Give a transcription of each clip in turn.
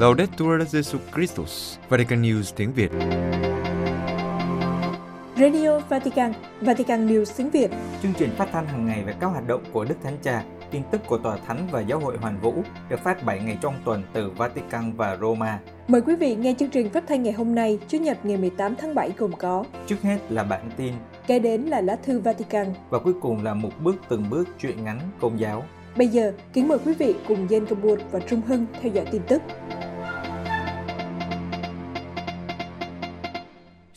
Laudetur Jesu Christus, Vatican News tiếng Việt. Radio Vatican, Vatican News tiếng Việt. Chương trình phát thanh hàng ngày về các hoạt động của Đức Thánh Cha, tin tức của Tòa Thánh và Giáo hội Hoàn Vũ được phát 7 ngày trong tuần từ Vatican và Roma. Mời quý vị nghe chương trình phát thanh ngày hôm nay, Chủ nhật ngày 18 tháng 7 gồm có Trước hết là bản tin Kế đến là lá thư Vatican. và cuối cùng là một bước từng bước truyện ngắn công giáo. Bây giờ, kính mời quý vị cùng Jen Kabur và Trung Hưng theo dõi tin tức.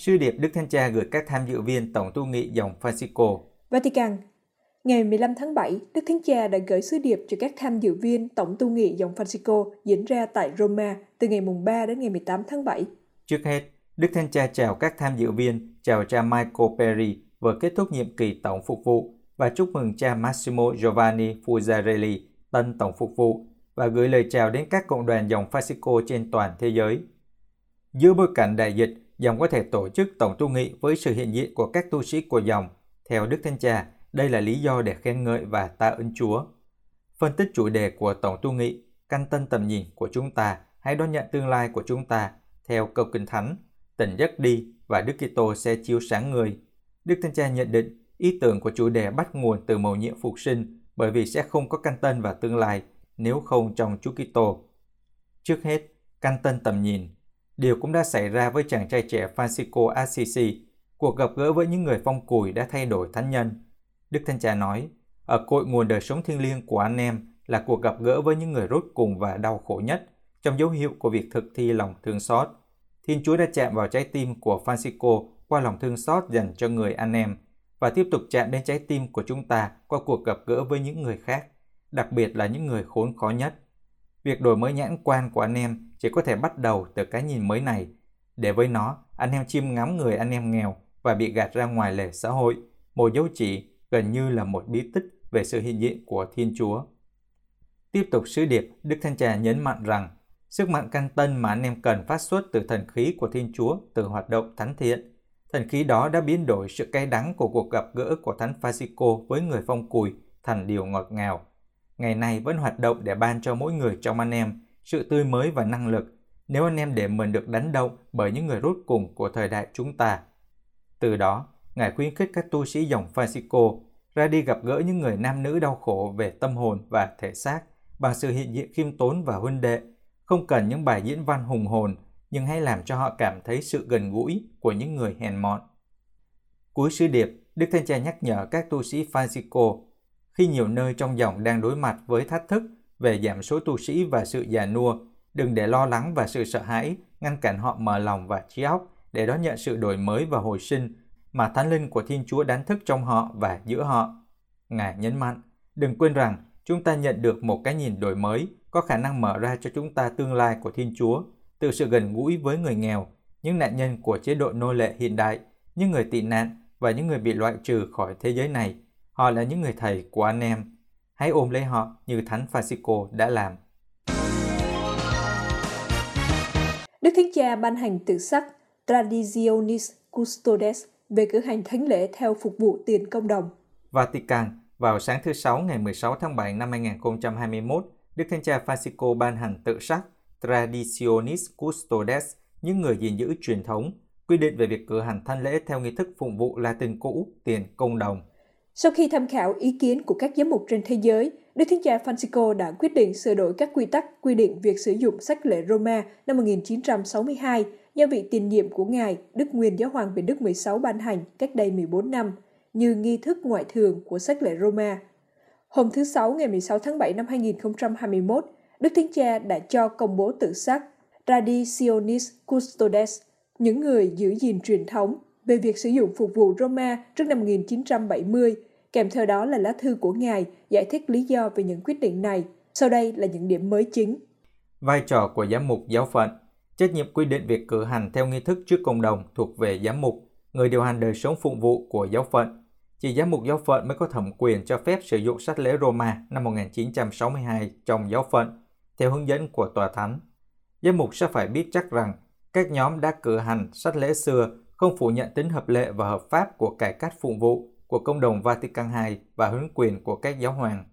Sư điệp Đức Thánh Cha gửi các tham dự viên Tổng tu nghị dòng Francisco. Vatican Ngày 15 tháng 7, Đức Thánh Cha đã gửi sứ điệp cho các tham dự viên Tổng tu nghị dòng Francisco diễn ra tại Roma từ ngày mùng 3 đến ngày 18 tháng 7. Trước hết, Đức Thánh Cha chào các tham dự viên, chào cha Michael Perry vừa kết thúc nhiệm kỳ Tổng phục vụ và chúc mừng cha Massimo Giovanni Fuzzarelli, tân Tổng phục vụ và gửi lời chào đến các cộng đoàn dòng Francisco trên toàn thế giới. Giữa bối cảnh đại dịch, dòng có thể tổ chức tổng tu nghị với sự hiện diện của các tu sĩ của dòng. Theo Đức Thánh Cha, đây là lý do để khen ngợi và tạ ơn Chúa. Phân tích chủ đề của tổng tu nghị, căn tân tầm nhìn của chúng ta, hãy đón nhận tương lai của chúng ta theo câu kinh thánh, tỉnh giấc đi và Đức Kitô sẽ chiếu sáng người. Đức Thánh Cha nhận định ý tưởng của chủ đề bắt nguồn từ mầu nhiệm phục sinh bởi vì sẽ không có căn tân và tương lai nếu không trong Chúa Kitô. Trước hết, căn tân tầm nhìn. Điều cũng đã xảy ra với chàng trai trẻ Francisco Assisi. Cuộc gặp gỡ với những người phong cùi đã thay đổi thánh nhân. Đức Thanh Cha nói, ở cội nguồn đời sống thiêng liêng của anh em là cuộc gặp gỡ với những người rốt cùng và đau khổ nhất trong dấu hiệu của việc thực thi lòng thương xót. Thiên Chúa đã chạm vào trái tim của Francisco qua lòng thương xót dành cho người anh em và tiếp tục chạm đến trái tim của chúng ta qua cuộc gặp gỡ với những người khác, đặc biệt là những người khốn khó nhất. Việc đổi mới nhãn quan của anh em chỉ có thể bắt đầu từ cái nhìn mới này. Để với nó, anh em chim ngắm người anh em nghèo và bị gạt ra ngoài lề xã hội, một dấu chỉ gần như là một bí tích về sự hiện diện của Thiên Chúa. Tiếp tục sứ điệp, Đức Thánh Cha nhấn mạnh rằng sức mạnh căn tân mà anh em cần phát xuất từ thần khí của Thiên Chúa từ hoạt động thánh thiện. Thần khí đó đã biến đổi sự cay đắng của cuộc gặp gỡ của Thánh Francisco với người phong cùi thành điều ngọt ngào. Ngày nay vẫn hoạt động để ban cho mỗi người trong anh em sự tươi mới và năng lực nếu anh em để mình được đánh động bởi những người rốt cùng của thời đại chúng ta. Từ đó, Ngài khuyến khích các tu sĩ dòng Francisco ra đi gặp gỡ những người nam nữ đau khổ về tâm hồn và thể xác bằng sự hiện diện khiêm tốn và huynh đệ, không cần những bài diễn văn hùng hồn, nhưng hãy làm cho họ cảm thấy sự gần gũi của những người hèn mọn. Cuối sứ điệp, Đức Thánh Cha nhắc nhở các tu sĩ Francisco khi nhiều nơi trong dòng đang đối mặt với thách thức về giảm số tu sĩ và sự già nua, đừng để lo lắng và sự sợ hãi ngăn cản họ mở lòng và trí óc để đón nhận sự đổi mới và hồi sinh mà Thánh Linh của Thiên Chúa đánh thức trong họ và giữa họ. Ngài nhấn mạnh, đừng quên rằng chúng ta nhận được một cái nhìn đổi mới có khả năng mở ra cho chúng ta tương lai của Thiên Chúa, từ sự gần gũi với người nghèo, những nạn nhân của chế độ nô lệ hiện đại, những người tị nạn và những người bị loại trừ khỏi thế giới này. Họ là những người thầy của anh em. Hãy ôm lấy họ như Thánh Francisco đã làm. Đức Thánh Cha ban hành tự sắc Traditionis Custodes về cử hành thánh lễ theo phục vụ tiền công đồng. Vatican, vào sáng thứ Sáu ngày 16 tháng 7 năm 2021, Đức Thánh Cha Francisco ban hành tự sắc Traditionis Custodes, những người gìn giữ truyền thống, quy định về việc cử hành thanh lễ theo nghi thức phụng vụ Latin cũ, tiền công đồng. Sau khi tham khảo ý kiến của các giám mục trên thế giới, Đức Thánh Cha Francisco đã quyết định sửa đổi các quy tắc quy định việc sử dụng sách lễ Roma năm 1962 do vị tiền nhiệm của Ngài, Đức Nguyên Giáo hoàng Benedict 16 ban hành cách đây 14 năm, như nghi thức ngoại thường của sách lễ Roma. Hôm thứ Sáu ngày 16 tháng 7 năm 2021, Đức Thánh Cha đã cho công bố tự sắc Traditionis Custodes, những người giữ gìn truyền thống về việc sử dụng phục vụ Roma trước năm 1970, kèm theo đó là lá thư của Ngài giải thích lý do về những quyết định này. Sau đây là những điểm mới chính. Vai trò của giám mục giáo phận Trách nhiệm quy định việc cử hành theo nghi thức trước cộng đồng thuộc về giám mục, người điều hành đời sống phụng vụ của giáo phận. Chỉ giám mục giáo phận mới có thẩm quyền cho phép sử dụng sách lễ Roma năm 1962 trong giáo phận, theo hướng dẫn của tòa thánh. Giám mục sẽ phải biết chắc rằng các nhóm đã cử hành sách lễ xưa không phủ nhận tính hợp lệ và hợp pháp của cải cách phụng vụ của công đồng Vatican II và hướng quyền của các giáo hoàng.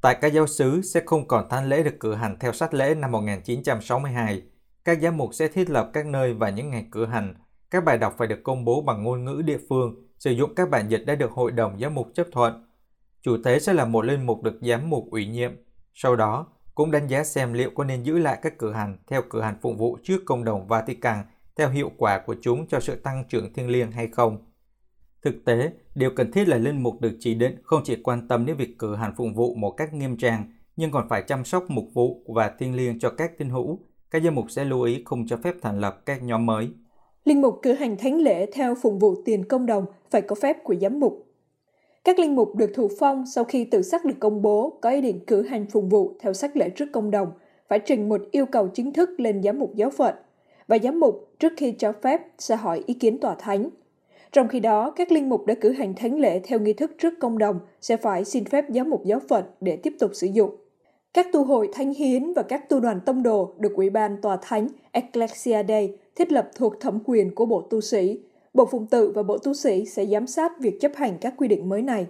Tại các giáo xứ sẽ không còn thánh lễ được cử hành theo sách lễ năm 1962. Các giám mục sẽ thiết lập các nơi và những ngày cử hành. Các bài đọc phải được công bố bằng ngôn ngữ địa phương, sử dụng các bản dịch đã được hội đồng giám mục chấp thuận. Chủ tế sẽ là một linh mục được giám mục ủy nhiệm. Sau đó, cũng đánh giá xem liệu có nên giữ lại các cử hành theo cử hành phụng vụ trước công đồng Vatican theo hiệu quả của chúng cho sự tăng trưởng thiêng liêng hay không. Thực tế, điều cần thiết là linh mục được chỉ định không chỉ quan tâm đến việc cử hành phụng vụ một cách nghiêm trang, nhưng còn phải chăm sóc mục vụ và thiêng liêng cho các tín hữu. Các giám mục sẽ lưu ý không cho phép thành lập các nhóm mới. Linh mục cử hành thánh lễ theo phụng vụ tiền công đồng phải có phép của giám mục. Các linh mục được thụ phong sau khi tự sắc được công bố có ý định cử hành phụng vụ theo sách lễ trước công đồng phải trình một yêu cầu chính thức lên giám mục giáo phận và giám mục trước khi cho phép sẽ hỏi ý kiến tòa thánh. Trong khi đó, các linh mục đã cử hành thánh lễ theo nghi thức trước công đồng sẽ phải xin phép giám mục giáo phận để tiếp tục sử dụng. Các tu hội thánh hiến và các tu đoàn tông đồ được Ủy ban Tòa Thánh (Ecclesia Dei) thiết lập thuộc thẩm quyền của Bộ Tu sĩ. Bộ Phụng tự và Bộ Tu sĩ sẽ giám sát việc chấp hành các quy định mới này.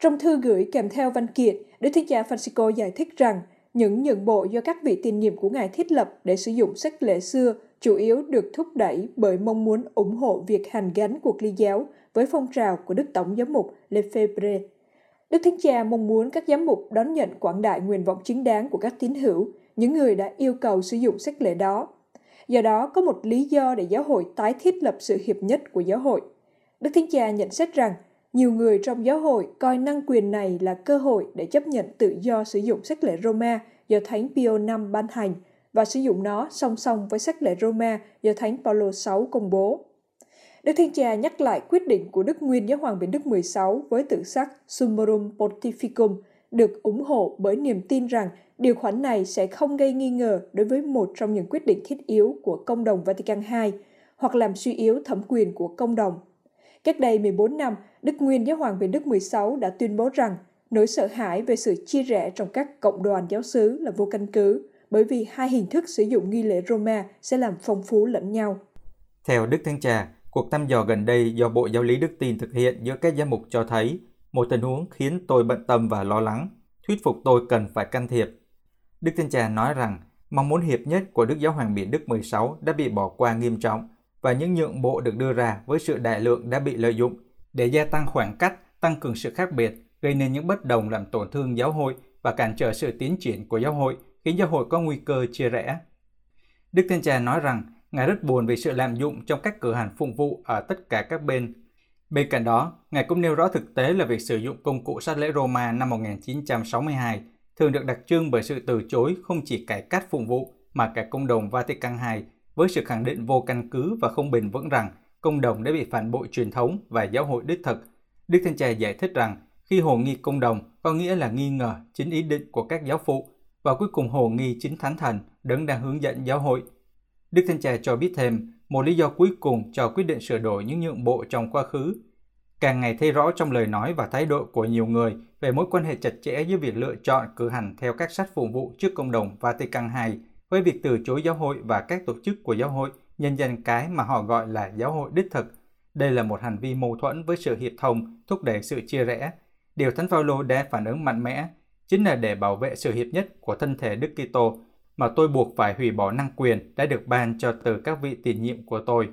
Trong thư gửi kèm theo văn kiện, Đức Thích Cha Francisco giải thích rằng những nhượng bộ do các vị tiền nhiệm của Ngài thiết lập để sử dụng sách lễ xưa chủ yếu được thúc đẩy bởi mong muốn ủng hộ việc hành gánh cuộc ly giáo với phong trào của Đức Tổng giám mục Lefebvre. Đức Thánh Cha mong muốn các giám mục đón nhận quảng đại nguyện vọng chính đáng của các tín hữu, những người đã yêu cầu sử dụng sách lễ đó. Do đó, có một lý do để giáo hội tái thiết lập sự hiệp nhất của giáo hội. Đức Thánh Cha nhận xét rằng, nhiều người trong giáo hội coi năng quyền này là cơ hội để chấp nhận tự do sử dụng sách lễ Roma do Thánh Pio V ban hành và sử dụng nó song song với sách lễ Roma do Thánh Paulo VI công bố. Đức Thiên Cha nhắc lại quyết định của Đức Nguyên Giáo Hoàng Biển Đức 16 với tự sắc Summorum Pontificum được ủng hộ bởi niềm tin rằng điều khoản này sẽ không gây nghi ngờ đối với một trong những quyết định thiết yếu của Công đồng Vatican II hoặc làm suy yếu thẩm quyền của công đồng. Cách đây 14 năm, Đức Nguyên Giáo Hoàng Biển Đức 16 đã tuyên bố rằng nỗi sợ hãi về sự chia rẽ trong các cộng đoàn giáo xứ là vô căn cứ, bởi vì hai hình thức sử dụng nghi lễ Roma sẽ làm phong phú lẫn nhau. Theo Đức Thánh Cha, cuộc thăm dò gần đây do Bộ Giáo lý Đức tin thực hiện giữa các giám mục cho thấy một tình huống khiến tôi bận tâm và lo lắng, thuyết phục tôi cần phải can thiệp. Đức Thánh Cha nói rằng mong muốn hiệp nhất của Đức Giáo Hoàng Biển Đức 16 đã bị bỏ qua nghiêm trọng và những nhượng bộ được đưa ra với sự đại lượng đã bị lợi dụng để gia tăng khoảng cách, tăng cường sự khác biệt, gây nên những bất đồng làm tổn thương giáo hội và cản trở sự tiến triển của giáo hội khiến giáo hội có nguy cơ chia rẽ. Đức Thiên Cha nói rằng Ngài rất buồn về sự lạm dụng trong các cửa hàng phụng vụ ở tất cả các bên. Bên cạnh đó, Ngài cũng nêu rõ thực tế là việc sử dụng công cụ sát lễ Roma năm 1962 thường được đặc trưng bởi sự từ chối không chỉ cải cách phụng vụ mà cả công đồng Vatican II với sự khẳng định vô căn cứ và không bền vững rằng công đồng đã bị phản bội truyền thống và giáo hội đích thực. Đức Thanh Cha giải thích rằng khi hồ nghi công đồng có nghĩa là nghi ngờ chính ý định của các giáo phụ và cuối cùng hồ nghi chính thánh thần đấng đang hướng dẫn giáo hội. Đức Thánh Cha cho biết thêm một lý do cuối cùng cho quyết định sửa đổi những nhượng bộ trong quá khứ. Càng ngày thấy rõ trong lời nói và thái độ của nhiều người về mối quan hệ chặt chẽ giữa việc lựa chọn cử hành theo các sách phụng vụ trước công đồng Vatican II với việc từ chối giáo hội và các tổ chức của giáo hội nhân danh cái mà họ gọi là giáo hội đích thực. Đây là một hành vi mâu thuẫn với sự hiệp thông, thúc đẩy sự chia rẽ. Điều Thánh Phaolô đã phản ứng mạnh mẽ chính là để bảo vệ sự hiệp nhất của thân thể Đức Kitô mà tôi buộc phải hủy bỏ năng quyền đã được ban cho từ các vị tiền nhiệm của tôi.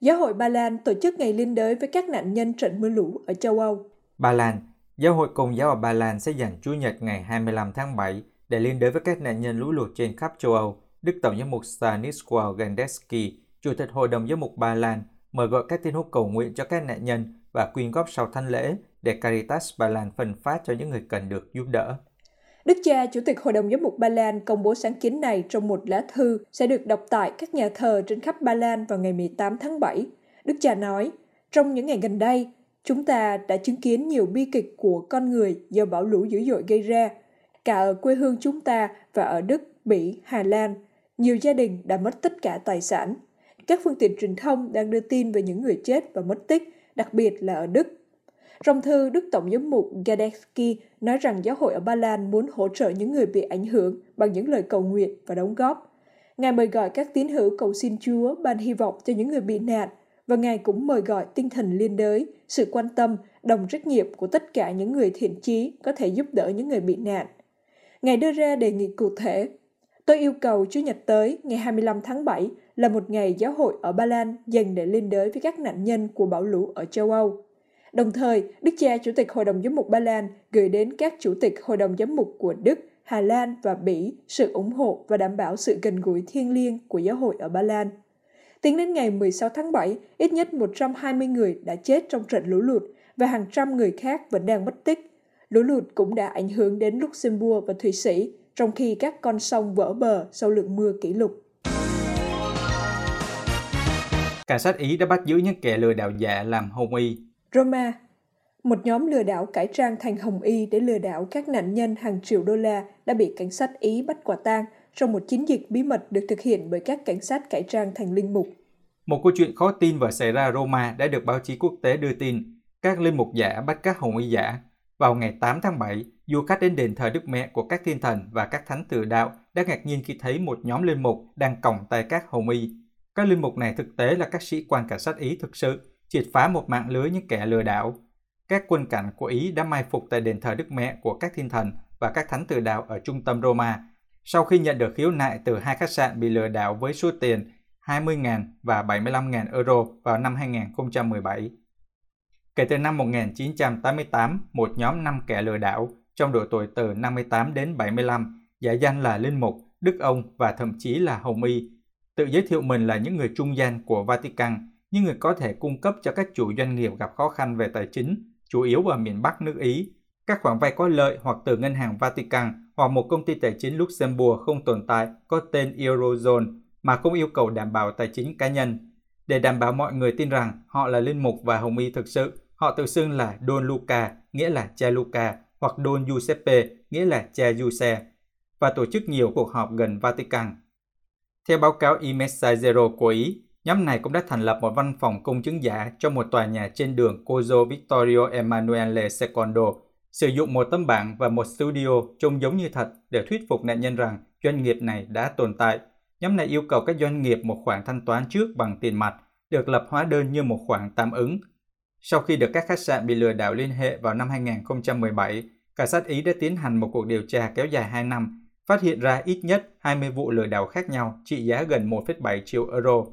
Giáo hội Ba Lan tổ chức ngày liên đới với các nạn nhân trận mưa lũ ở châu Âu. Ba Lan, Giáo hội Công giáo ở Ba Lan sẽ dành Chủ nhật ngày 25 tháng 7 để liên đới với các nạn nhân lũ lụt trên khắp châu Âu. Đức Tổng giám mục Stanisław Gandecki, Chủ tịch Hội đồng giám mục Ba Lan, mời gọi các tín hữu cầu nguyện cho các nạn nhân và quyên góp sau thánh lễ để Caritas Ba Lan phân phát cho những người cần được giúp đỡ. Đức cha Chủ tịch Hội đồng Giám mục Ba Lan công bố sáng kiến này trong một lá thư sẽ được đọc tại các nhà thờ trên khắp Ba Lan vào ngày 18 tháng 7. Đức cha nói, trong những ngày gần đây, chúng ta đã chứng kiến nhiều bi kịch của con người do bão lũ dữ dội gây ra, cả ở quê hương chúng ta và ở Đức, Bỉ, Hà Lan. Nhiều gia đình đã mất tất cả tài sản. Các phương tiện truyền thông đang đưa tin về những người chết và mất tích, đặc biệt là ở Đức trong thư, Đức Tổng giám mục Gadecki nói rằng giáo hội ở Ba Lan muốn hỗ trợ những người bị ảnh hưởng bằng những lời cầu nguyện và đóng góp. Ngài mời gọi các tín hữu cầu xin Chúa ban hy vọng cho những người bị nạn và Ngài cũng mời gọi tinh thần liên đới, sự quan tâm, đồng trách nhiệm của tất cả những người thiện chí có thể giúp đỡ những người bị nạn. Ngài đưa ra đề nghị cụ thể. Tôi yêu cầu Chủ nhật tới, ngày 25 tháng 7, là một ngày giáo hội ở Ba Lan dành để liên đới với các nạn nhân của bão lũ ở châu Âu. Đồng thời, Đức cha Chủ tịch Hội đồng Giám mục Ba Lan gửi đến các Chủ tịch Hội đồng Giám mục của Đức, Hà Lan và Bỉ sự ủng hộ và đảm bảo sự gần gũi thiêng liêng của giáo hội ở Ba Lan. Tính đến ngày 16 tháng 7, ít nhất 120 người đã chết trong trận lũ lụt và hàng trăm người khác vẫn đang mất tích. Lũ lụt cũng đã ảnh hưởng đến Luxembourg và Thụy Sĩ, trong khi các con sông vỡ bờ sau lượng mưa kỷ lục. Cảnh sát Ý đã bắt giữ những kẻ lừa đảo giả làm hồng y. Roma một nhóm lừa đảo cải trang thành hồng y để lừa đảo các nạn nhân hàng triệu đô la đã bị cảnh sát Ý bắt quả tang trong một chiến dịch bí mật được thực hiện bởi các cảnh sát cải trang thành linh mục. Một câu chuyện khó tin vừa xảy ra Roma đã được báo chí quốc tế đưa tin. Các linh mục giả bắt các hồng y giả. Vào ngày 8 tháng 7, du khách đến đền thờ Đức Mẹ của các thiên thần và các thánh tử đạo đã ngạc nhiên khi thấy một nhóm linh mục đang còng tay các hồng y. Các linh mục này thực tế là các sĩ quan cảnh sát Ý thực sự, triệt phá một mạng lưới những kẻ lừa đảo. Các quân cảnh của Ý đã mai phục tại đền thờ Đức Mẹ của các thiên thần và các thánh tử đạo ở trung tâm Roma sau khi nhận được khiếu nại từ hai khách sạn bị lừa đảo với số tiền 20.000 và 75.000 euro vào năm 2017. Kể từ năm 1988, một nhóm 5 kẻ lừa đảo trong độ tuổi từ 58 đến 75, giả danh là linh mục, đức ông và thậm chí là hồng y, tự giới thiệu mình là những người trung gian của Vatican, những người có thể cung cấp cho các chủ doanh nghiệp gặp khó khăn về tài chính, chủ yếu ở miền Bắc nước Ý, các khoản vay có lợi hoặc từ ngân hàng Vatican hoặc một công ty tài chính Luxembourg không tồn tại có tên Eurozone mà không yêu cầu đảm bảo tài chính cá nhân. Để đảm bảo mọi người tin rằng họ là linh mục và hồng y thực sự, họ tự xưng là Don Luca, nghĩa là cha Luca, hoặc Don Giuseppe, nghĩa là cha Giuse, và tổ chức nhiều cuộc họp gần Vatican. Theo báo cáo I Messaggero của Ý, nhóm này cũng đã thành lập một văn phòng công chứng giả trong một tòa nhà trên đường Corso Vittorio Emanuele II sử dụng một tấm bảng và một studio trông giống như thật để thuyết phục nạn nhân rằng doanh nghiệp này đã tồn tại. Nhóm này yêu cầu các doanh nghiệp một khoản thanh toán trước bằng tiền mặt, được lập hóa đơn như một khoản tạm ứng. Sau khi được các khách sạn bị lừa đảo liên hệ vào năm 2017, cảnh sát Ý đã tiến hành một cuộc điều tra kéo dài 2 năm, phát hiện ra ít nhất 20 vụ lừa đảo khác nhau trị giá gần 1,7 triệu euro.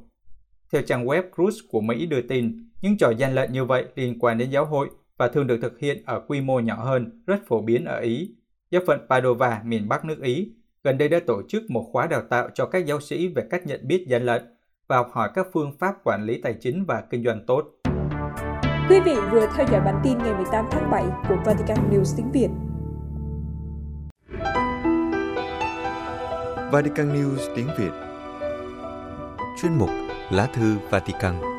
Theo trang web Cruz của Mỹ đưa tin, những trò gian lận như vậy liên quan đến giáo hội và thường được thực hiện ở quy mô nhỏ hơn, rất phổ biến ở Ý. Giáo phận Padova, miền Bắc nước Ý, gần đây đã tổ chức một khóa đào tạo cho các giáo sĩ về cách nhận biết gian lận và học hỏi các phương pháp quản lý tài chính và kinh doanh tốt. Quý vị vừa theo dõi bản tin ngày 18 tháng 7 của Vatican News tiếng Việt. Vatican News tiếng Việt Chuyên mục Lá thư Vatican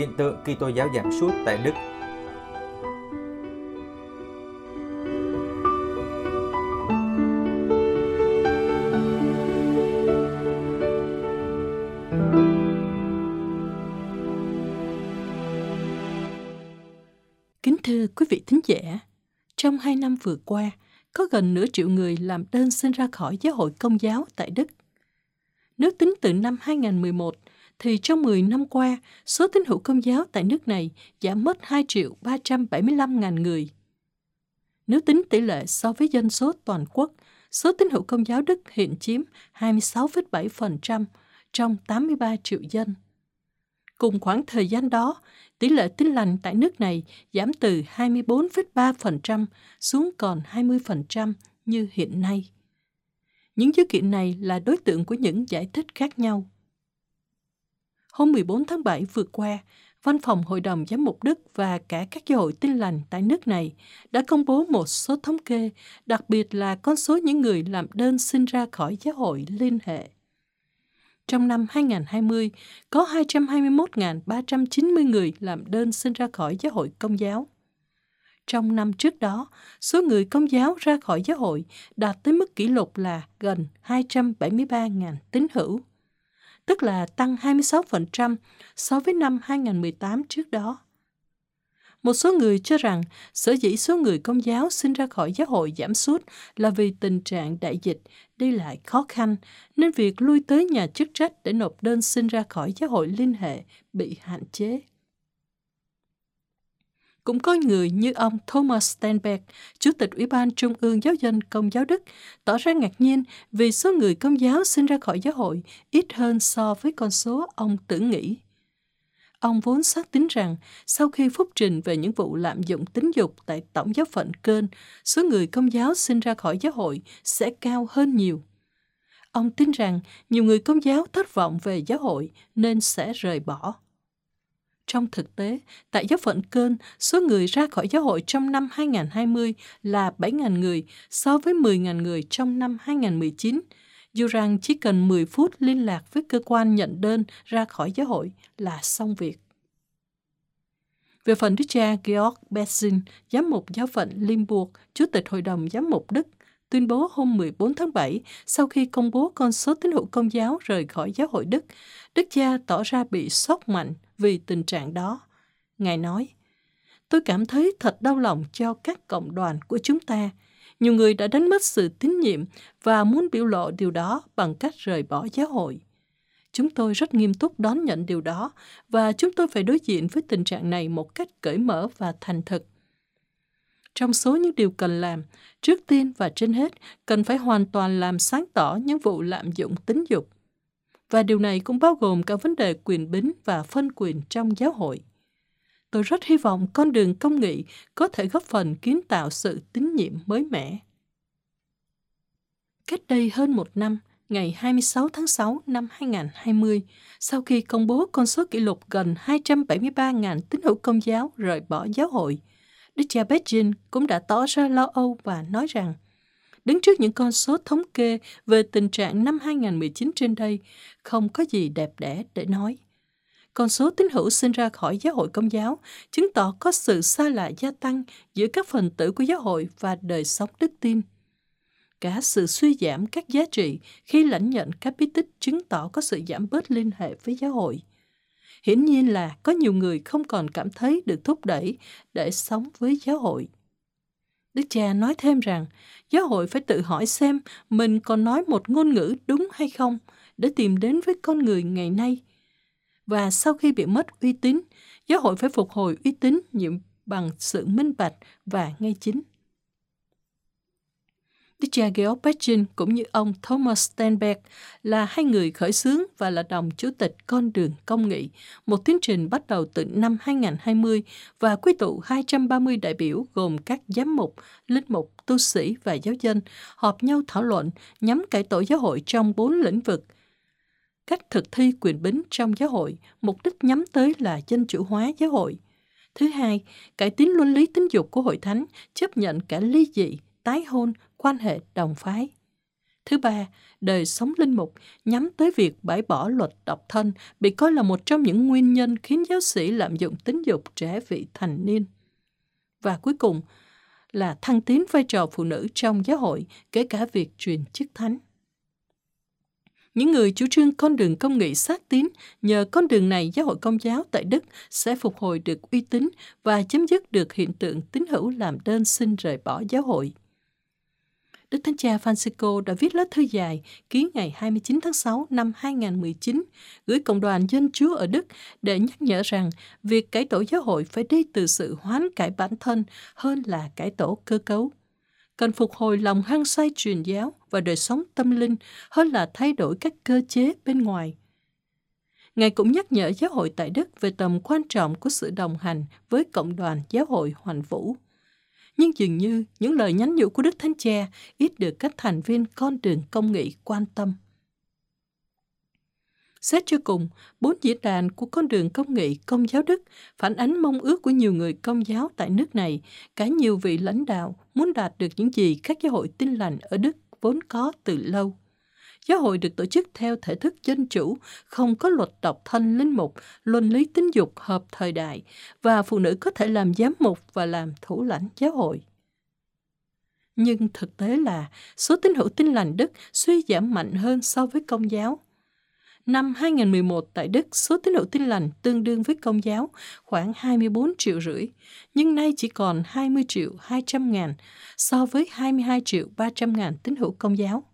hiện tượng Kitô giáo giảm sút tại Đức. Kính thưa quý vị thính giả, trong hai năm vừa qua, có gần nửa triệu người làm đơn xin ra khỏi giáo hội công giáo tại Đức. Nếu tính từ năm 2011 thì trong 10 năm qua, số tín hữu công giáo tại nước này giảm mất 2 triệu 375 ngàn người. Nếu tính tỷ lệ so với dân số toàn quốc, số tín hữu công giáo Đức hiện chiếm 26,7% trong 83 triệu dân. Cùng khoảng thời gian đó, tỷ lệ tin lành tại nước này giảm từ 24,3% xuống còn 20% như hiện nay. Những dữ kiện này là đối tượng của những giải thích khác nhau. Hôm 14 tháng 7 vừa qua, Văn phòng Hội đồng Giám mục Đức và cả các giáo hội tin lành tại nước này đã công bố một số thống kê, đặc biệt là con số những người làm đơn xin ra khỏi giáo hội liên hệ. Trong năm 2020, có 221.390 người làm đơn xin ra khỏi giáo hội công giáo. Trong năm trước đó, số người công giáo ra khỏi giáo hội đạt tới mức kỷ lục là gần 273.000 tín hữu tức là tăng 26% so với năm 2018 trước đó. Một số người cho rằng sở dĩ số người công giáo sinh ra khỏi giáo hội giảm sút là vì tình trạng đại dịch, đi lại khó khăn, nên việc lui tới nhà chức trách để nộp đơn xin ra khỏi giáo hội liên hệ bị hạn chế. Cũng có người như ông Thomas Steinberg, Chủ tịch Ủy ban Trung ương Giáo dân Công giáo Đức, tỏ ra ngạc nhiên vì số người công giáo sinh ra khỏi giáo hội ít hơn so với con số ông tưởng nghĩ. Ông vốn xác tính rằng sau khi phúc trình về những vụ lạm dụng tính dục tại Tổng giáo phận Kênh, số người công giáo sinh ra khỏi giáo hội sẽ cao hơn nhiều. Ông tin rằng nhiều người công giáo thất vọng về giáo hội nên sẽ rời bỏ. Trong thực tế, tại giáo phận Cơn, số người ra khỏi giáo hội trong năm 2020 là 7.000 người so với 10.000 người trong năm 2019, dù rằng chỉ cần 10 phút liên lạc với cơ quan nhận đơn ra khỏi giáo hội là xong việc. Về phần đức cha Georg Bessin, giám mục giáo phận Limburg, chủ tịch hội đồng giám mục Đức, tuyên bố hôm 14 tháng 7 sau khi công bố con số tín hữu công giáo rời khỏi giáo hội Đức, Đức cha tỏ ra bị sốc mạnh vì tình trạng đó. Ngài nói, tôi cảm thấy thật đau lòng cho các cộng đoàn của chúng ta. Nhiều người đã đánh mất sự tín nhiệm và muốn biểu lộ điều đó bằng cách rời bỏ giáo hội. Chúng tôi rất nghiêm túc đón nhận điều đó và chúng tôi phải đối diện với tình trạng này một cách cởi mở và thành thực. Trong số những điều cần làm, trước tiên và trên hết cần phải hoàn toàn làm sáng tỏ những vụ lạm dụng tính dục và điều này cũng bao gồm cả vấn đề quyền bính và phân quyền trong giáo hội. Tôi rất hy vọng con đường công nghị có thể góp phần kiến tạo sự tín nhiệm mới mẻ. Cách đây hơn một năm, ngày 26 tháng 6 năm 2020, sau khi công bố con số kỷ lục gần 273.000 tín hữu công giáo rời bỏ giáo hội, Đức cha Beijing cũng đã tỏ ra lo âu và nói rằng Đứng trước những con số thống kê về tình trạng năm 2019 trên đây, không có gì đẹp đẽ để nói. Con số tín hữu sinh ra khỏi giáo hội công giáo chứng tỏ có sự xa lạ gia tăng giữa các phần tử của giáo hội và đời sống đức tin. Cả sự suy giảm các giá trị khi lãnh nhận các bí tích chứng tỏ có sự giảm bớt liên hệ với giáo hội. Hiển nhiên là có nhiều người không còn cảm thấy được thúc đẩy để sống với giáo hội. Đức cha nói thêm rằng, giáo hội phải tự hỏi xem mình còn nói một ngôn ngữ đúng hay không để tìm đến với con người ngày nay. Và sau khi bị mất uy tín, giáo hội phải phục hồi uy tín nhiệm bằng sự minh bạch và ngay chính. Đức cha Georg Petrin cũng như ông Thomas Stenberg là hai người khởi xướng và là đồng chủ tịch Con đường Công nghị, một tiến trình bắt đầu từ năm 2020 và quy tụ 230 đại biểu gồm các giám mục, linh mục, tu sĩ và giáo dân họp nhau thảo luận nhằm cải tổ giáo hội trong bốn lĩnh vực – cách thực thi quyền bính trong giáo hội, mục đích nhắm tới là dân chủ hóa giáo hội. Thứ hai, cải tiến luân lý tính dục của hội thánh, chấp nhận cả ly dị, tái hôn, quan hệ đồng phái. Thứ ba, đời sống linh mục nhắm tới việc bãi bỏ luật độc thân bị coi là một trong những nguyên nhân khiến giáo sĩ lạm dụng tính dục trẻ vị thành niên. Và cuối cùng là thăng tiến vai trò phụ nữ trong giáo hội, kể cả việc truyền chức thánh. Những người chủ trương con đường công nghị sát tín, nhờ con đường này giáo hội công giáo tại Đức sẽ phục hồi được uy tín và chấm dứt được hiện tượng tín hữu làm đơn xin rời bỏ giáo hội. Đức Thánh Cha Francisco đã viết lá thư dài ký ngày 29 tháng 6 năm 2019 gửi Cộng đoàn Dân Chúa ở Đức để nhắc nhở rằng việc cải tổ giáo hội phải đi từ sự hoán cải bản thân hơn là cải tổ cơ cấu. Cần phục hồi lòng hăng say truyền giáo và đời sống tâm linh hơn là thay đổi các cơ chế bên ngoài. Ngài cũng nhắc nhở giáo hội tại Đức về tầm quan trọng của sự đồng hành với cộng đoàn giáo hội hoàn vũ nhưng dường như những lời nhắn nhủ của Đức Thánh Cha ít được các thành viên con đường công nghị quan tâm. Xét cho cùng, bốn diễn đàn của con đường công nghị công giáo Đức phản ánh mong ước của nhiều người công giáo tại nước này, cả nhiều vị lãnh đạo muốn đạt được những gì các giáo hội tin lành ở Đức vốn có từ lâu. Giáo hội được tổ chức theo thể thức dân chủ, không có luật độc thân linh mục, luân lý tính dục hợp thời đại, và phụ nữ có thể làm giám mục và làm thủ lãnh giáo hội. Nhưng thực tế là số tín hữu tin lành Đức suy giảm mạnh hơn so với công giáo. Năm 2011 tại Đức, số tín hữu tin lành tương đương với công giáo khoảng 24 triệu rưỡi, nhưng nay chỉ còn 20 triệu 200 ngàn so với 22 triệu 300 ngàn tín hữu công giáo.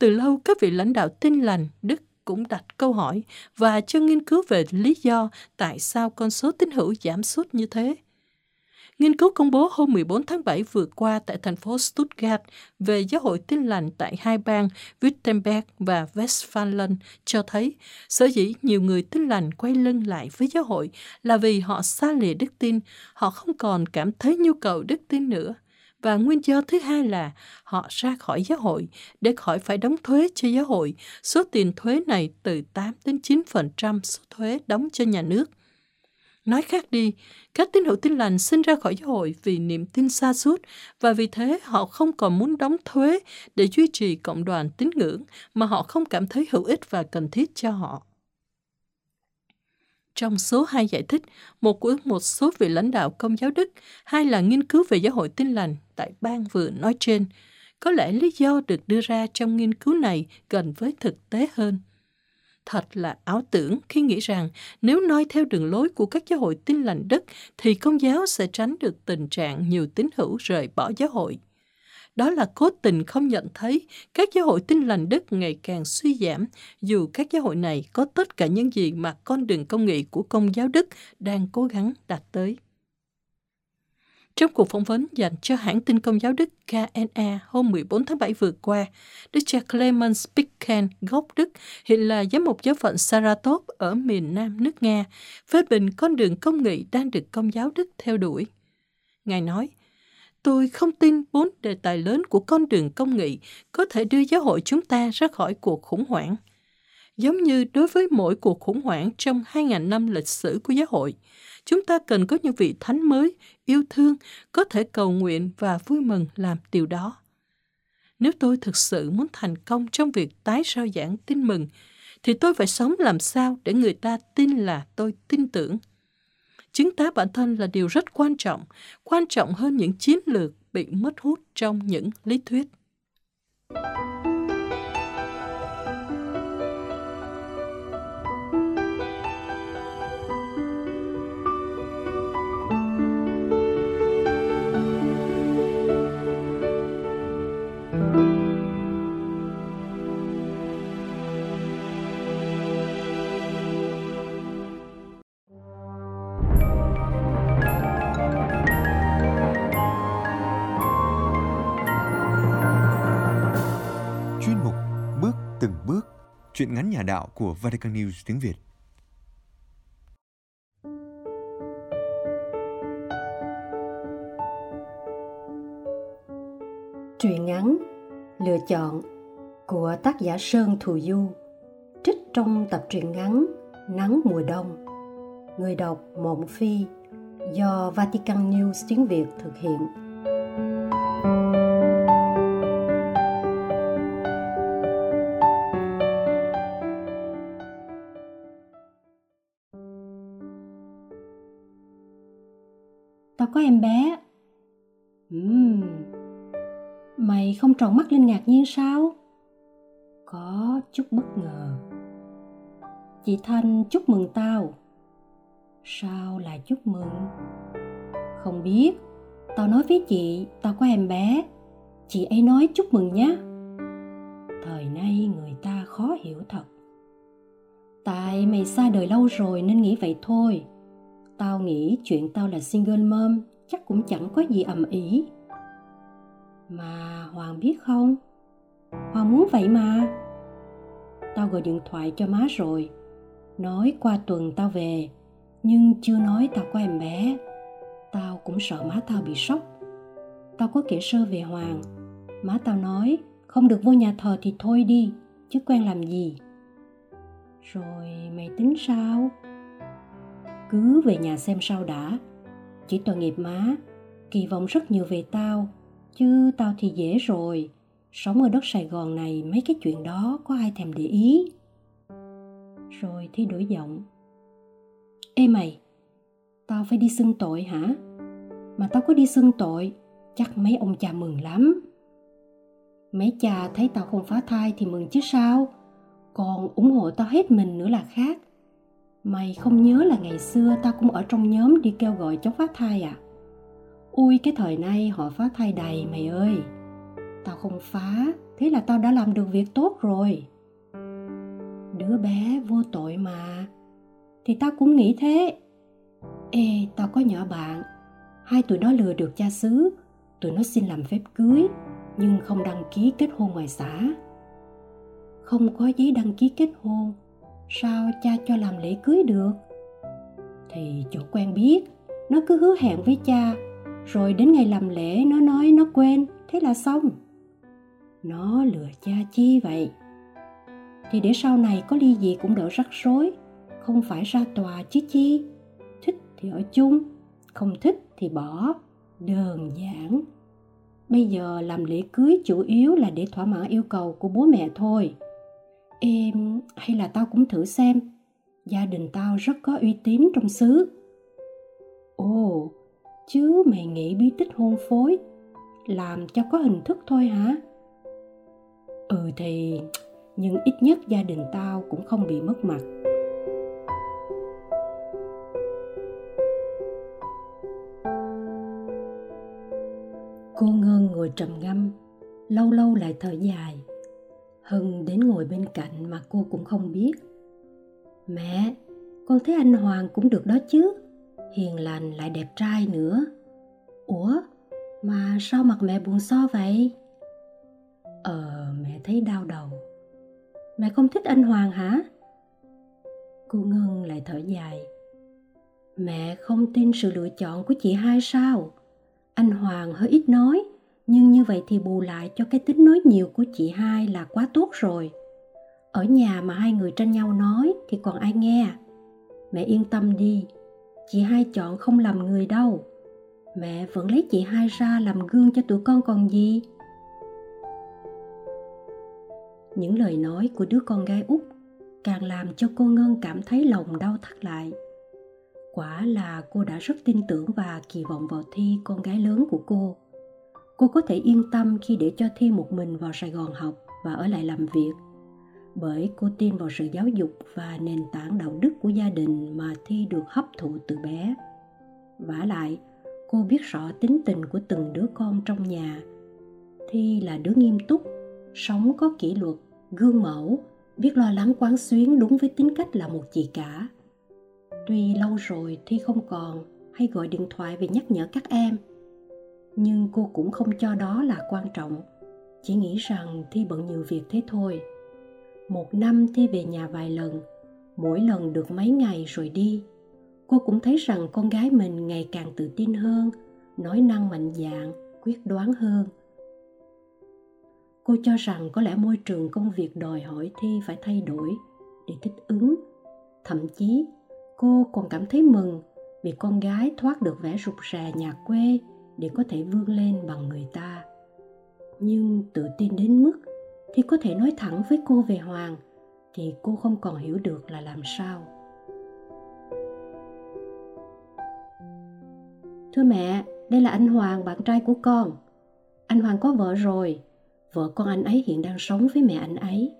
Từ lâu, các vị lãnh đạo tin lành Đức cũng đặt câu hỏi và cho nghiên cứu về lý do tại sao con số tín hữu giảm sút như thế. Nghiên cứu công bố hôm 14 tháng 7 vừa qua tại thành phố Stuttgart về giáo hội tin lành tại hai bang Württemberg và Westphalen cho thấy sở dĩ nhiều người tin lành quay lưng lại với giáo hội là vì họ xa lìa đức tin, họ không còn cảm thấy nhu cầu đức tin nữa. Và nguyên do thứ hai là họ ra khỏi giáo hội để khỏi phải đóng thuế cho giáo hội. Số tiền thuế này từ 8 đến 9% số thuế đóng cho nhà nước. Nói khác đi, các tín hữu tin lành sinh ra khỏi giáo hội vì niềm tin xa suốt và vì thế họ không còn muốn đóng thuế để duy trì cộng đoàn tín ngưỡng mà họ không cảm thấy hữu ích và cần thiết cho họ. Trong số hai giải thích, một của một số vị lãnh đạo công giáo Đức, hai là nghiên cứu về giáo hội tin lành tại bang vừa nói trên. Có lẽ lý do được đưa ra trong nghiên cứu này gần với thực tế hơn. Thật là ảo tưởng khi nghĩ rằng nếu noi theo đường lối của các giáo hội tin lành Đức thì công giáo sẽ tránh được tình trạng nhiều tín hữu rời bỏ giáo hội đó là cố tình không nhận thấy các giáo hội tin lành Đức ngày càng suy giảm, dù các giáo hội này có tất cả những gì mà con đường công nghị của công giáo Đức đang cố gắng đạt tới. Trong cuộc phỏng vấn dành cho hãng tin công giáo Đức KNA hôm 14 tháng 7 vừa qua, Đức cha Clement Spicken, gốc Đức, hiện là giám mục giáo phận Saratov ở miền nam nước Nga, phê bình con đường công nghị đang được công giáo Đức theo đuổi. Ngài nói, Tôi không tin bốn đề tài lớn của con đường công nghị có thể đưa giáo hội chúng ta ra khỏi cuộc khủng hoảng. Giống như đối với mỗi cuộc khủng hoảng trong 2.000 năm lịch sử của giáo hội, chúng ta cần có những vị thánh mới, yêu thương, có thể cầu nguyện và vui mừng làm điều đó. Nếu tôi thực sự muốn thành công trong việc tái sao giảng tin mừng, thì tôi phải sống làm sao để người ta tin là tôi tin tưởng chứng tá bản thân là điều rất quan trọng, quan trọng hơn những chiến lược bị mất hút trong những lý thuyết. Chuyện ngắn nhà đạo của Vatican News tiếng Việt. Truyện ngắn Lựa chọn của tác giả Sơn Thù Du, trích trong tập truyện ngắn Nắng mùa đông Người đọc Mộng Phi do Vatican News tiếng Việt thực hiện có em bé. Ừm. Mày không tròn mắt lên ngạc nhiên sao? Có chút bất ngờ. Chị thanh chúc mừng tao. Sao lại chúc mừng? Không biết. Tao nói với chị, tao có em bé. Chị ấy nói chúc mừng nhé thời nay người ta khó hiểu thật. Tại mày xa đời lâu rồi nên nghĩ vậy thôi tao nghĩ chuyện tao là single mom chắc cũng chẳng có gì ầm ĩ. Mà hoàng biết không? Hoàng muốn vậy mà. Tao gọi điện thoại cho má rồi, nói qua tuần tao về, nhưng chưa nói tao có em bé. Tao cũng sợ má tao bị sốc. Tao có kể sơ về hoàng. Má tao nói, không được vô nhà thờ thì thôi đi, chứ quen làm gì. Rồi mày tính sao? Cứ về nhà xem sao đã. Chỉ tội nghiệp má, kỳ vọng rất nhiều về tao, chứ tao thì dễ rồi. Sống ở đất sài gòn này, mấy cái chuyện đó có ai thèm để ý. Rồi thi đổi giọng. Ê mày, tao phải đi xưng tội hả? Mà tao có đi xưng tội, chắc mấy ông cha mừng lắm. Mấy cha thấy tao không phá thai thì mừng chứ sao? Còn ủng hộ tao hết mình nữa là khác mày không nhớ là ngày xưa tao cũng ở trong nhóm đi kêu gọi chống phá thai à? Ui, cái thời nay họ phá thai đầy, mày ơi. Tao không phá, thế là tao đã làm được việc tốt rồi. Đứa bé vô tội mà. Thì tao cũng nghĩ thế. Ê, tao có nhỏ bạn. Hai tụi nó lừa được cha xứ. Tụi nó xin làm phép cưới, nhưng không đăng ký kết hôn ngoài xã. Không có giấy đăng ký kết hôn sao cha cho làm lễ cưới được? Thì chỗ quen biết, nó cứ hứa hẹn với cha, rồi đến ngày làm lễ nó nói nó quên, thế là xong. Nó lừa cha chi vậy? Thì để sau này có ly gì cũng đỡ rắc rối, không phải ra tòa chứ chi. Thích thì ở chung, không thích thì bỏ. Đơn giản. Bây giờ làm lễ cưới chủ yếu là để thỏa mãn yêu cầu của bố mẹ thôi em hay là tao cũng thử xem. Gia đình tao rất có uy tín trong xứ. Ồ, chứ mày nghĩ bí tích hôn phối làm cho có hình thức thôi hả? Ừ thì nhưng ít nhất gia đình tao cũng không bị mất mặt. Cô ngân ngồi trầm ngâm, lâu lâu lại thở dài hưng đến ngồi bên cạnh mà cô cũng không biết. Mẹ, con thấy anh hoàng cũng được đó chứ? Hiền lành lại đẹp trai nữa. Ủa, mà sao mặt mẹ buồn so vậy? Ờ mẹ thấy đau đầu. Mẹ không thích anh hoàng hả? Cô ngân lại thở dài. Mẹ không tin sự lựa chọn của chị hai sao? Anh hoàng hơi ít nói nhưng như vậy thì bù lại cho cái tính nói nhiều của chị hai là quá tốt rồi. Ở nhà mà hai người tranh nhau nói thì còn ai nghe? Mẹ yên tâm đi, chị hai chọn không làm người đâu. Mẹ vẫn lấy chị hai ra làm gương cho tụi con còn gì? Những lời nói của đứa con gái út càng làm cho cô ngân cảm thấy lòng đau thắt lại. Quả là cô đã rất tin tưởng và kỳ vọng vào thi con gái lớn của cô cô có thể yên tâm khi để cho thi một mình vào sài gòn học và ở lại làm việc. Bởi cô tin vào sự giáo dục và nền tảng đạo đức của gia đình mà thi được hấp thụ từ bé. Vả lại, cô biết rõ tính tình của từng đứa con trong nhà. Thi là đứa nghiêm túc, sống có kỷ luật, gương mẫu, biết lo lắng quán xuyến đúng với tính cách là một chị cả. Tuy lâu rồi thi không còn, hay gọi điện thoại về nhắc nhở các em nhưng cô cũng không cho đó là quan trọng. Chỉ nghĩ rằng thi bận nhiều việc thế thôi. Một năm thi về nhà vài lần. Mỗi lần được mấy ngày rồi đi. Cô cũng thấy rằng con gái mình ngày càng tự tin hơn, nói năng mạnh dạn, quyết đoán hơn. Cô cho rằng có lẽ môi trường công việc đòi hỏi thi phải thay đổi để thích ứng. Thậm chí, cô còn cảm thấy mừng vì con gái thoát được vẻ rụt rè nhà quê để có thể vươn lên bằng người ta. Nhưng tự tin đến mức thì có thể nói thẳng với cô về hoàng thì cô không còn hiểu được là làm sao. Thưa mẹ, đây là anh hoàng, bạn trai của con. Anh hoàng có vợ rồi. Vợ con anh ấy hiện đang sống với mẹ anh ấy.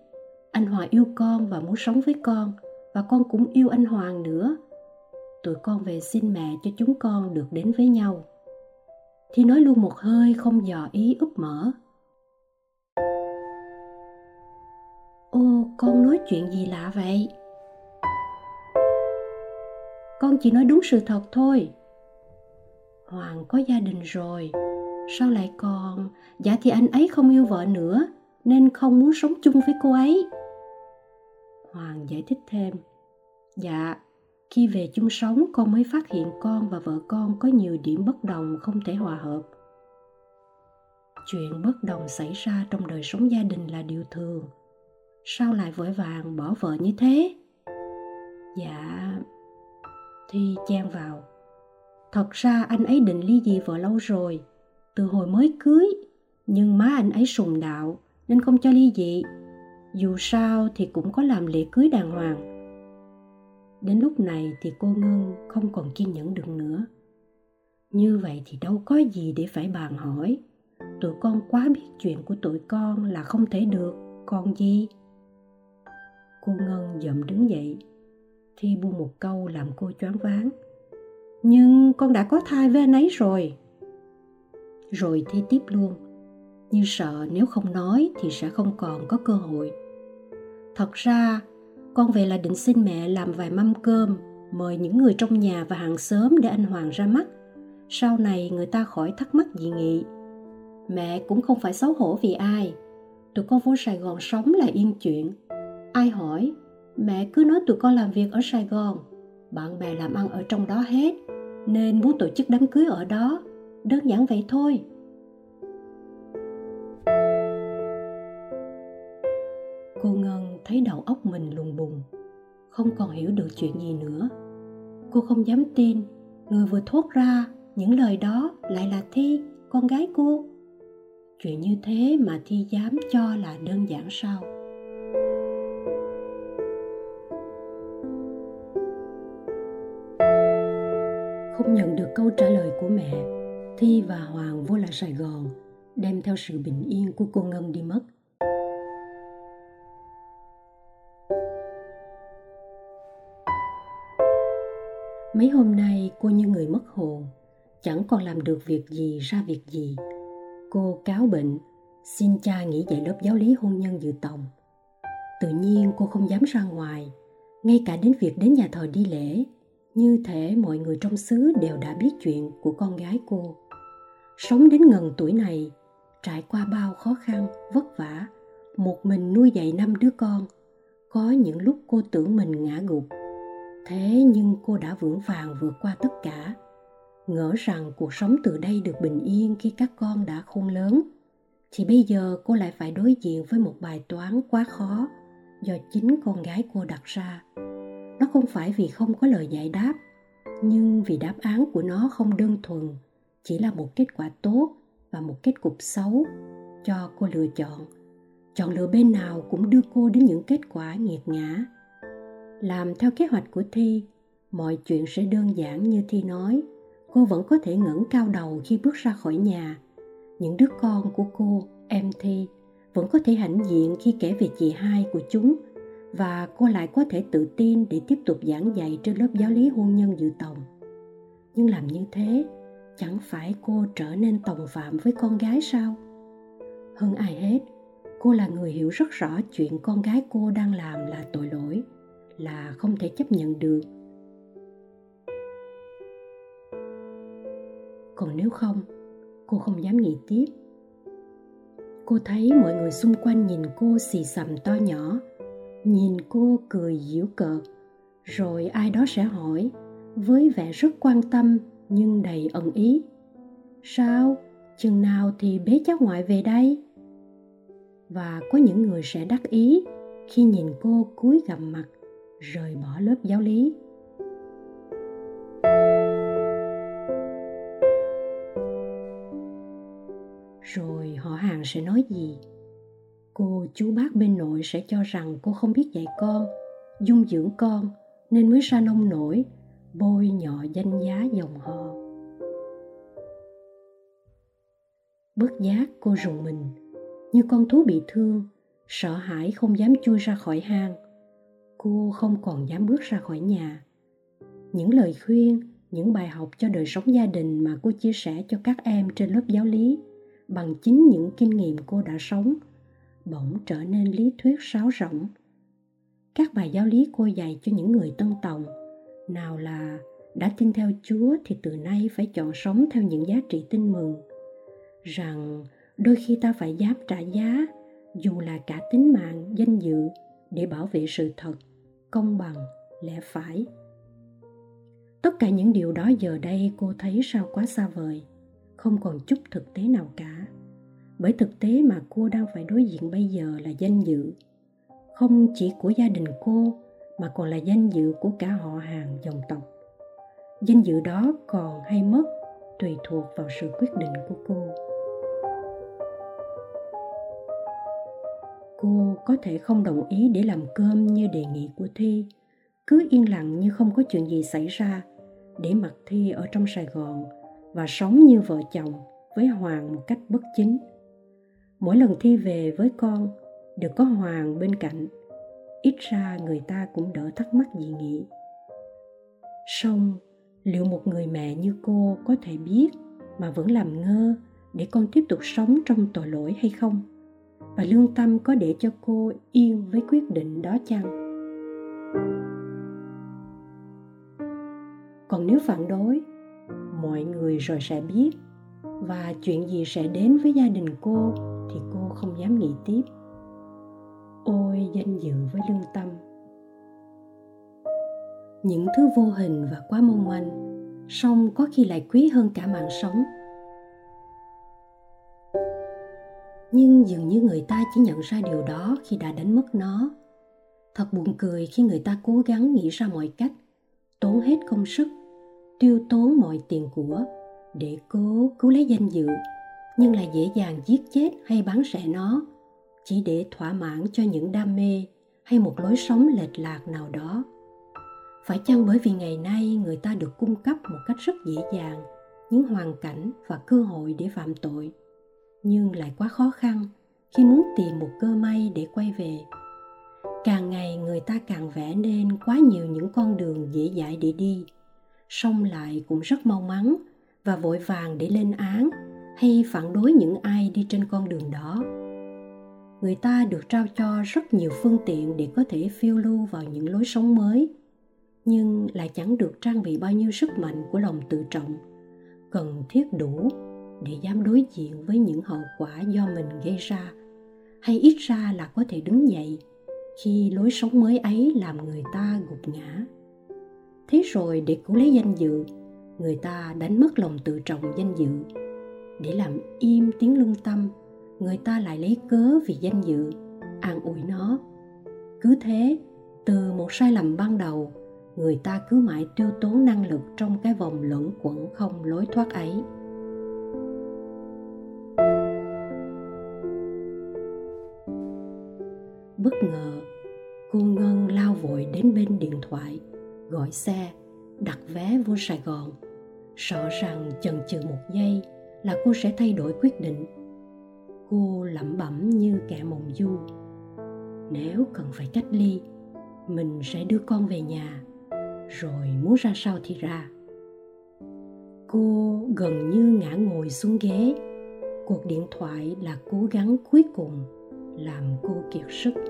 Anh hoàng yêu con và muốn sống với con, và con cũng yêu anh hoàng nữa. Tụi con về xin mẹ cho chúng con được đến với nhau thì nói luôn một hơi không dò ý úp mở. Ô, con nói chuyện gì lạ vậy? Con chỉ nói đúng sự thật thôi. Hoàng có gia đình rồi. Sao lại còn? Dạ thì anh ấy không yêu vợ nữa, nên không muốn sống chung với cô ấy. Hoàng giải thích thêm. Dạ khi về chung sống, con mới phát hiện con và vợ con có nhiều điểm bất đồng không thể hòa hợp. Chuyện bất đồng xảy ra trong đời sống gia đình là điều thường. Sao lại vội vàng bỏ vợ như thế? Dạ thi chen vào. Thật ra anh ấy định ly dị vợ lâu rồi. Từ hồi mới cưới, nhưng má anh ấy sùng đạo, nên không cho ly dị. Dù sao thì cũng có làm lễ cưới đàng hoàng đến lúc này thì cô ngân không còn kiên nhẫn được nữa như vậy thì đâu có gì để phải bàn hỏi tụi con quá biết chuyện của tụi con là không thể được còn gì Cô Ngân dậm đứng dậy. Thi buông một câu làm cô choáng váng. Nhưng con đã có thai với anh ấy rồi. Rồi Thi tiếp luôn. Nhưng sợ nếu không nói thì sẽ không còn có cơ hội. Thật ra, con về là định xin mẹ làm vài mâm cơm, mời những người trong nhà và hàng xóm để anh Hoàng ra mắt. Sau này người ta khỏi thắc mắc gì nghị. Mẹ cũng không phải xấu hổ vì ai. Tụi con vô Sài Gòn sống là yên chuyện. Ai hỏi, mẹ cứ nói tụi con làm việc ở Sài Gòn. Bạn bè làm ăn ở trong đó hết, nên muốn tổ chức đám cưới ở đó. Đơn giản vậy thôi. Cô Ngân thấy đầu óc mình lùng không còn hiểu được chuyện gì nữa. Cô không dám tin, người vừa thốt ra những lời đó lại là Thi, con gái cô. Chuyện như thế mà Thi dám cho là đơn giản sao? Không nhận được câu trả lời của mẹ, Thi và Hoàng vô lại Sài Gòn, đem theo sự bình yên của cô Ngân đi mất. Mấy hôm nay cô như người mất hồn, chẳng còn làm được việc gì ra việc gì. Cô cáo bệnh, xin cha nghỉ dạy lớp giáo lý hôn nhân dự tòng. Tự nhiên cô không dám ra ngoài, ngay cả đến việc đến nhà thờ đi lễ, như thể mọi người trong xứ đều đã biết chuyện của con gái cô. Sống đến ngần tuổi này, trải qua bao khó khăn, vất vả, một mình nuôi dạy năm đứa con. Có những lúc cô tưởng mình ngã gục, thế nhưng cô đã vững vàng vượt qua tất cả. Ngỡ rằng cuộc sống từ đây được bình yên khi các con đã khôn lớn. Thì bây giờ cô lại phải đối diện với một bài toán quá khó do chính con gái cô đặt ra. Nó không phải vì không có lời giải đáp, nhưng vì đáp án của nó không đơn thuần, chỉ là một kết quả tốt và một kết cục xấu cho cô lựa chọn. Chọn lựa bên nào cũng đưa cô đến những kết quả nghiệt ngã làm theo kế hoạch của thi, mọi chuyện sẽ đơn giản như thi nói. Cô vẫn có thể ngẩng cao đầu khi bước ra khỏi nhà. Những đứa con của cô, em thi, vẫn có thể hãnh diện khi kể về chị hai của chúng. Và cô lại có thể tự tin để tiếp tục giảng dạy trên lớp giáo lý hôn nhân dự tòng. Nhưng làm như thế, chẳng phải cô trở nên tòng phạm với con gái sao? Hơn ai hết, cô là người hiểu rất rõ chuyện con gái cô đang làm là tội lỗi là không thể chấp nhận được. Còn nếu không, cô không dám nghĩ tiếp. Cô thấy mọi người xung quanh nhìn cô xì xầm to nhỏ, nhìn cô cười giễu cợt, rồi ai đó sẽ hỏi, với vẻ rất quan tâm nhưng đầy ẩn ý, sao? Chừng nào thì bế cháu ngoại về đây? Và có những người sẽ đắc ý khi nhìn cô cúi gằm mặt rời bỏ lớp giáo lý. Rồi họ hàng sẽ nói gì? Cô chú bác bên nội sẽ cho rằng cô không biết dạy con, dung dưỡng con nên mới ra nông nổi, bôi nhọ danh giá dòng họ. Bất giác cô rùng mình, như con thú bị thương, sợ hãi không dám chui ra khỏi hang cô không còn dám bước ra khỏi nhà. Những lời khuyên, những bài học cho đời sống gia đình mà cô chia sẻ cho các em trên lớp giáo lý bằng chính những kinh nghiệm cô đã sống bỗng trở nên lý thuyết sáo rỗng. Các bài giáo lý cô dạy cho những người tân tòng, nào là đã tin theo chúa thì từ nay phải chọn sống theo những giá trị tin mừng rằng đôi khi ta phải dám trả giá dù là cả tính mạng, danh dự để bảo vệ sự thật công bằng, lẽ phải. Tất cả những điều đó giờ đây cô thấy sao quá xa vời, không còn chút thực tế nào cả. Bởi thực tế mà cô đang phải đối diện bây giờ là danh dự. Không chỉ của gia đình cô, mà còn là danh dự của cả họ hàng, dòng tộc. Danh dự đó còn hay mất tùy thuộc vào sự quyết định của cô. Cô có thể không đồng ý để làm cơm như đề nghị của thi. Cứ yên lặng như không có chuyện gì xảy ra, để mặc thi ở trong sài gòn và sống như vợ chồng với hoàng một cách bất chính. Mỗi lần thi về với con, đều có hoàng bên cạnh. Ít ra người ta cũng đỡ thắc mắc gì nghĩ song liệu một người mẹ như cô có thể biết mà vẫn làm ngơ để con tiếp tục sống trong tội lỗi hay không? Và lương tâm có để cho cô yên với quyết định đó chăng? Còn nếu phản đối, mọi người rồi sẽ biết. Và chuyện gì sẽ đến với gia đình cô thì cô không dám nghĩ tiếp. Ôi, danh dự với lương tâm. Những thứ vô hình và quá mong manh, song có khi lại quý hơn cả mạng sống. Nhưng dường như người ta chỉ nhận ra điều đó khi đã đánh mất nó. Thật buồn cười khi người ta cố gắng nghĩ ra mọi cách, tốn hết công sức, tiêu tốn mọi tiền của để cố cứu lấy danh dự. Nhưng lại dễ dàng giết chết hay bán rẻ nó, chỉ để thỏa mãn cho những đam mê hay một lối sống lệch lạc nào đó. Phải chăng bởi vì ngày nay người ta được cung cấp một cách rất dễ dàng những hoàn cảnh và cơ hội để phạm tội? Nhưng lại quá khó khăn khi muốn tìm một cơ may để quay về. Càng ngày người ta càng vẽ nên quá nhiều những con đường dễ dãi để đi, song lại cũng rất mau mắn và vội vàng để lên án hay phản đối những ai đi trên con đường đó. Người ta được trao cho rất nhiều phương tiện để có thể phiêu lưu vào những lối sống mới, nhưng lại chẳng được trang bị bao nhiêu sức mạnh của lòng tự trọng, cần thiết đủ để dám đối diện với những hậu quả do mình gây ra. Hay ít ra là có thể đứng dậy khi lối sống mới ấy làm người ta gục ngã. Thế rồi để cứu lấy danh dự, người ta đánh mất lòng tự trọng danh dự. Để làm im tiếng lương tâm, người ta lại lấy cớ vì danh dự, an ủi nó. Cứ thế, từ một sai lầm ban đầu, người ta cứ mãi tiêu tốn năng lực trong cái vòng luẩn quẩn không lối thoát ấy. Bất ngờ, cô ngân lao vội đến bên điện thoại, gọi xe, đặt vé vô sài gòn. Sợ rằng chần chừ một giây là cô sẽ thay đổi quyết định. Cô lẩm bẩm như kẻ mộng du. Nếu cần phải cách ly, mình sẽ đưa con về nhà, rồi muốn ra sao thì ra. Cô gần như ngã ngồi xuống ghế. Cuộc điện thoại là cố gắng cuối cùng làm cô kiệt sức.